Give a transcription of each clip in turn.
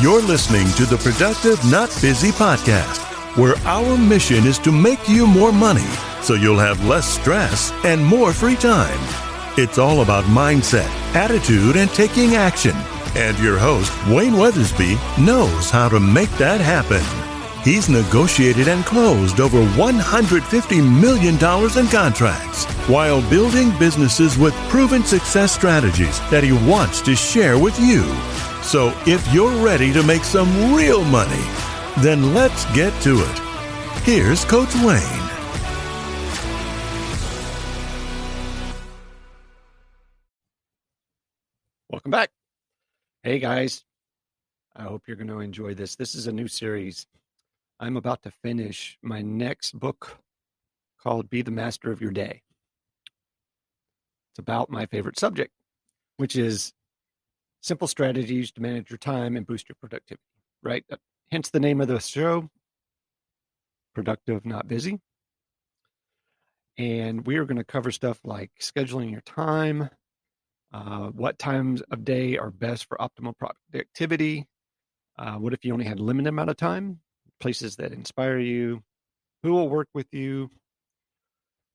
You're listening to the Productive Not Busy podcast, where our mission is to make you more money so you'll have less stress and more free time. It's all about mindset, attitude, and taking action. And your host, Wayne Weathersby, knows how to make that happen. He's negotiated and closed over $150 million in contracts while building businesses with proven success strategies that he wants to share with you. So if you're ready to make some real money, then let's get to it. Here's Coach Wayne. Welcome back. Hey guys, I hope you're going to enjoy this. This is a new series. I'm about to finish my next book called Be the Master of Your Day. It's about my favorite subject, which is simple strategies to manage your time and boost your productivity, right? Uh, hence the name of the show Productive, Not Busy. And we are going to cover stuff like scheduling your time, uh, what times of day are best for optimal productivity? Uh, what if you only had a limited amount of time? Places that inspire you. Who will work with you?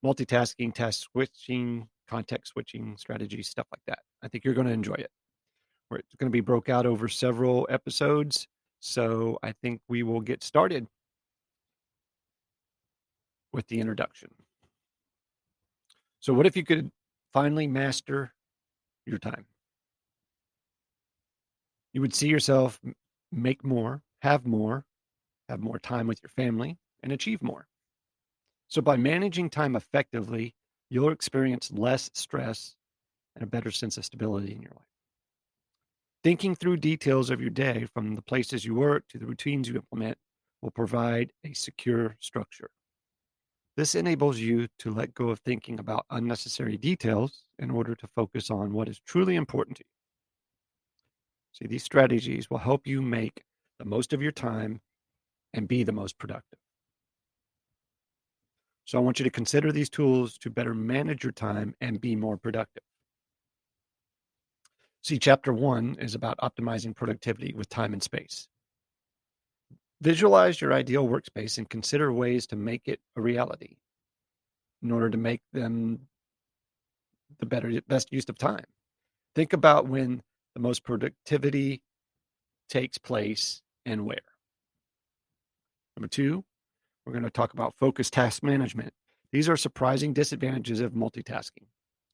Multitasking, task switching, context switching strategies, stuff like that. I think you're going to enjoy it. It's going to be broke out over several episodes. So I think we will get started with the introduction. So, what if you could finally master your time. You would see yourself make more, have more, have more time with your family, and achieve more. So, by managing time effectively, you'll experience less stress and a better sense of stability in your life. Thinking through details of your day, from the places you work to the routines you implement, will provide a secure structure. This enables you to let go of thinking about unnecessary details in order to focus on what is truly important to you. See, these strategies will help you make the most of your time and be the most productive. So I want you to consider these tools to better manage your time and be more productive. See, chapter one is about optimizing productivity with time and space. Visualize your ideal workspace and consider ways to make it a reality in order to make them the better best use of time. Think about when the most productivity takes place and where. Number two, we're going to talk about focused task management. These are surprising disadvantages of multitasking.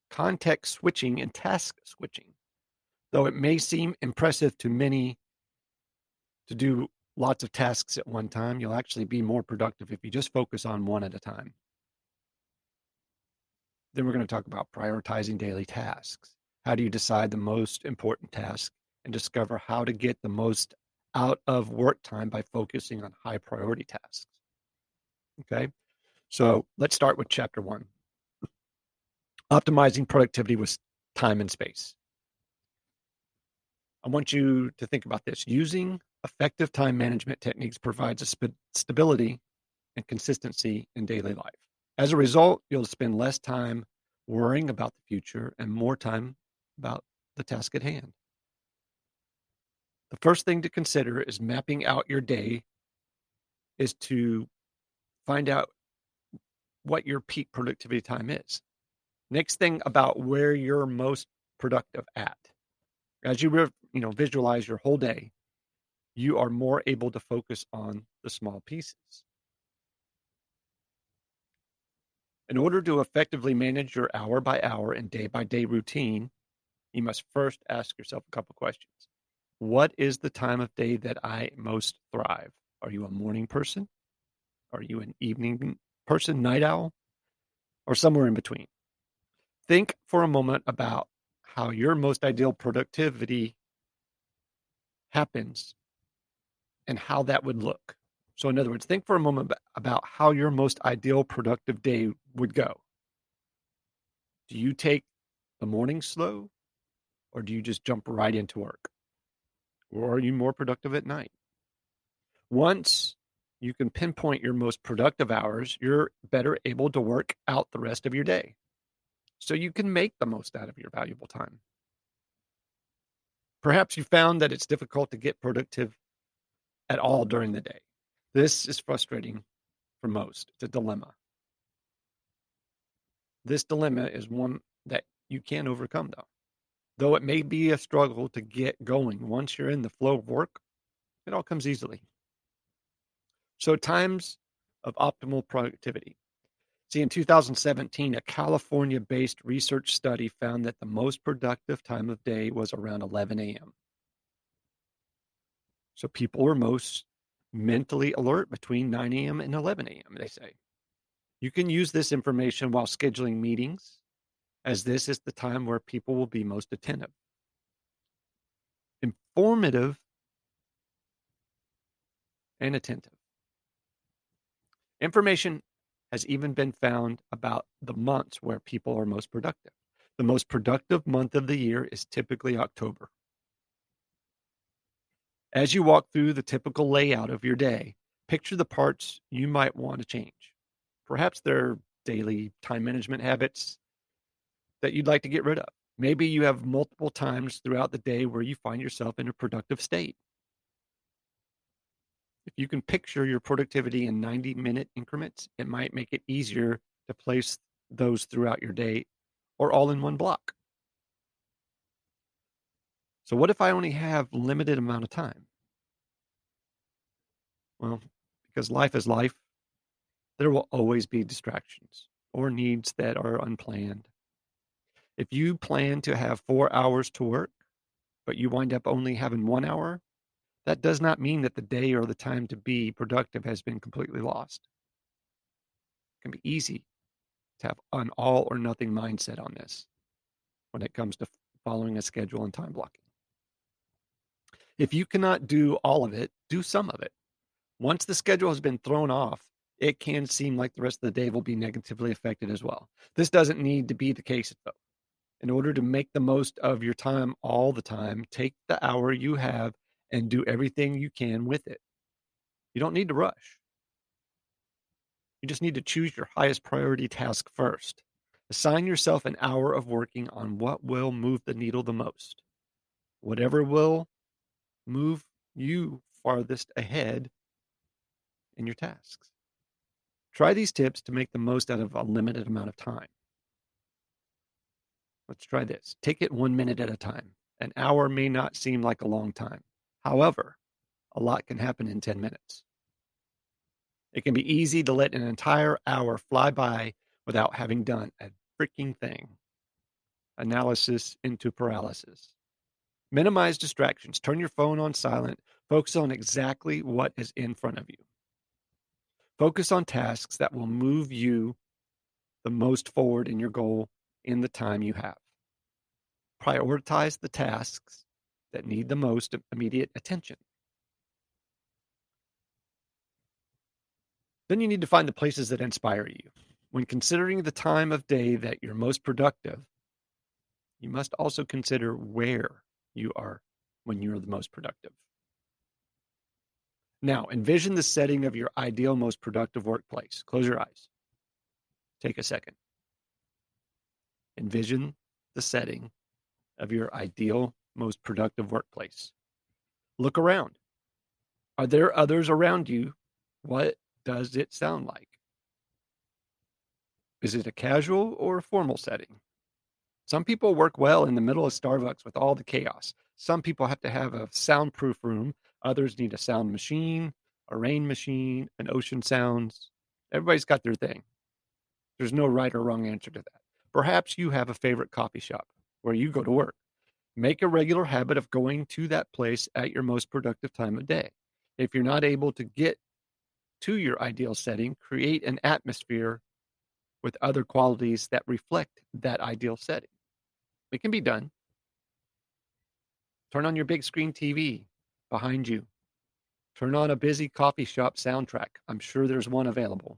Context switching and task switching. Though it may seem impressive to many to do lots of tasks at one time, you'll actually be more productive if you just focus on one at a time. Then we're going to talk about prioritizing daily tasks. How do you decide the most important task and discover how to get the most out of work time by focusing on high priority tasks? Okay, so let's start with chapter one optimizing productivity with time and space. I want you to think about this. Using effective time management techniques provides a sp- stability and consistency in daily life. As a result, you'll spend less time worrying about the future and more time about the task at hand. The first thing to consider is mapping out your day is to find out what your peak productivity time is. Next thing about where you're most productive at. As you you know visualize your whole day, you are more able to focus on the small pieces. In order to effectively manage your hour by hour and day by day routine, you must first ask yourself a couple questions. What is the time of day that I most thrive? Are you a morning person? Are you an evening person, night owl, or somewhere in between? Think for a moment about how your most ideal productivity happens and how that would look. So, in other words, think for a moment about how your most ideal productive day would go. Do you take the morning slow or do you just jump right into work? Or are you more productive at night? Once you can pinpoint your most productive hours, you're better able to work out the rest of your day. So you can make the most out of your valuable time. Perhaps you found that it's difficult to get productive at all during the day. This is frustrating for most. It's a dilemma. This dilemma is one that you can overcome, though. Though it may be a struggle to get going, once you're in the flow of work, it all comes easily. So, times of optimal productivity. See, in 2017, a California based research study found that the most productive time of day was around 11 a.m. So, people were most mentally alert between 9 a.m. and 11 a.m., they say. You can use this information while scheduling meetings, as this is the time where people will be most attentive. Informative and attentive. Information has even been found about the months where people are most productive. The most productive month of the year is typically October. As you walk through the typical layout of your day, picture the parts you might want to change. Perhaps they're daily time management habits that you'd like to get rid of. Maybe you have multiple times throughout the day where you find yourself in a productive state. If you can picture your productivity in 90 minute increments, it might make it easier to place those throughout your day or all in one block. So what if I only have limited amount of time? Well, because life is life, there will always be distractions or needs that are unplanned. If you plan to have 4 hours to work, but you wind up only having 1 hour, that does not mean that the day or the time to be productive has been completely lost. It can be easy to have an all or nothing mindset on this when it comes to following a schedule and time blocking. If you cannot do all of it, do some of it. Once the schedule has been thrown off, it can seem like the rest of the day will be negatively affected as well. This doesn't need to be the case, though. In order to make the most of your time all the time, take the hour you have and do everything you can with it. You don't need to rush. You just need to choose your highest priority task first. Assign yourself an hour of working on what will move the needle the most. Whatever will move you farthest ahead in your tasks. Try these tips to make the most out of a limited amount of time. Let's try this. Take it one minute at a time. An hour may not seem like a long time. However, a lot can happen in 10 minutes. It can be easy to let an entire hour fly by without having done a freaking thing. Analysis into paralysis. Minimize distractions. Turn your phone on silent. Focus on exactly what is in front of you. Focus on tasks that will move you the most forward in your goal in the time you have. Prioritize the tasks that need the most immediate attention. Then you need to find the places that inspire you. When considering the time of day that you're most productive, you must also consider where you are when you're the most productive. Now, envision the setting of your ideal, most productive workplace. Close your eyes. Take a second. Envision the setting of your ideal, most productive workplace. Look around. Are there others around you? What does it sound like? Is it a casual or a formal setting? Some people work well in the middle of Starbucks with all the chaos. Some people have to have a soundproof room. Others need a sound machine, a rain machine, an ocean sounds. Everybody's got their thing. There's no right or wrong answer to that. Perhaps you have a favorite coffee shop where you go to work. Make a regular habit of going to that place at your most productive time of day. If you're not able to get to your ideal setting, create an atmosphere with other qualities that reflect that ideal setting. It can be done. Turn on your big screen TV behind you. Turn on a busy coffee shop soundtrack. I'm sure there's one available.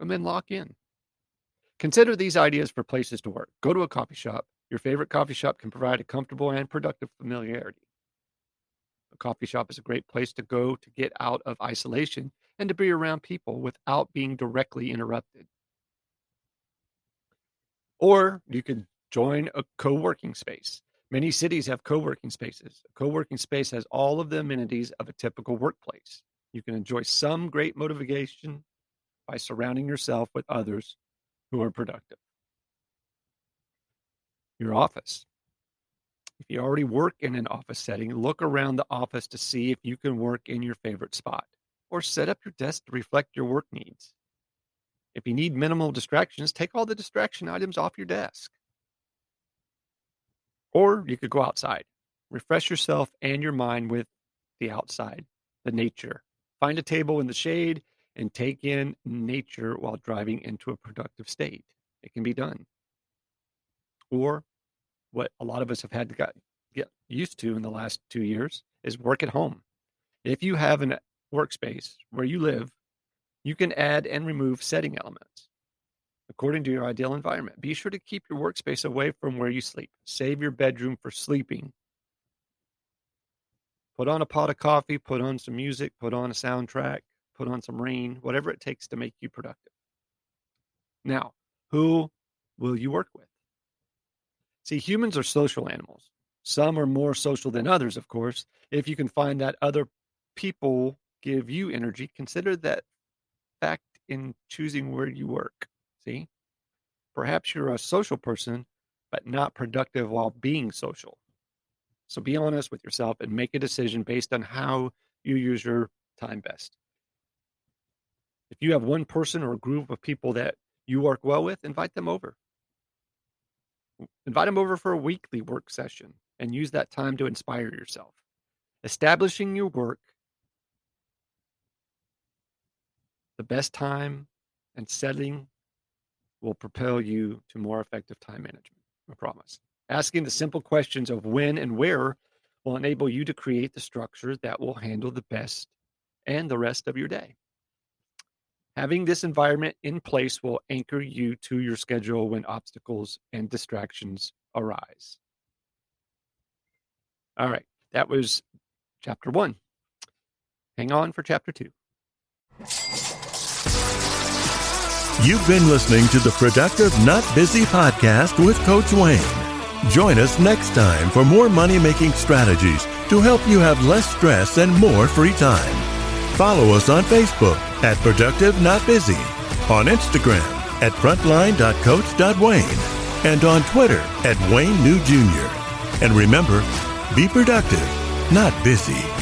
And then lock in. Consider these ideas for places to work. Go to a coffee shop. Your favorite coffee shop can provide a comfortable and productive familiarity. A coffee shop is a great place to go to get out of isolation and to be around people without being directly interrupted. Or you could join a co working space. Many cities have co working spaces. A co working space has all of the amenities of a typical workplace. You can enjoy some great motivation by surrounding yourself with others who are productive. Your office. If you already work in an office setting, look around the office to see if you can work in your favorite spot or set up your desk to reflect your work needs. If you need minimal distractions, take all the distraction items off your desk. Or you could go outside, refresh yourself and your mind with the outside, the nature. Find a table in the shade and take in nature while driving into a productive state. It can be done. Or what a lot of us have had to get, get used to in the last two years is work at home. If you have a workspace where you live, you can add and remove setting elements according to your ideal environment. Be sure to keep your workspace away from where you sleep. Save your bedroom for sleeping. Put on a pot of coffee, put on some music, put on a soundtrack, put on some rain, whatever it takes to make you productive. Now, who will you work with? See, humans are social animals. Some are more social than others, of course. If you can find that other people give you energy, consider that fact in choosing where you work. See? Perhaps you're a social person, but not productive while being social. So be honest with yourself and make a decision based on how you use your time best. If you have one person or a group of people that you work well with, invite them over. Invite them over for a weekly work session and use that time to inspire yourself. Establishing your work the best time and setting will propel you to more effective time management. I promise. Asking the simple questions of when and where will enable you to create the structure that will handle the best and the rest of your day. Having this environment in place will anchor you to your schedule when obstacles and distractions arise. All right, that was chapter one. Hang on for chapter two. You've been listening to the Productive Not Busy podcast with Coach Wayne. Join us next time for more money making strategies to help you have less stress and more free time. Follow us on Facebook at Productive Not Busy, on Instagram at frontline.coach.wayne, and on Twitter at Wayne New Jr. And remember, be productive, not busy.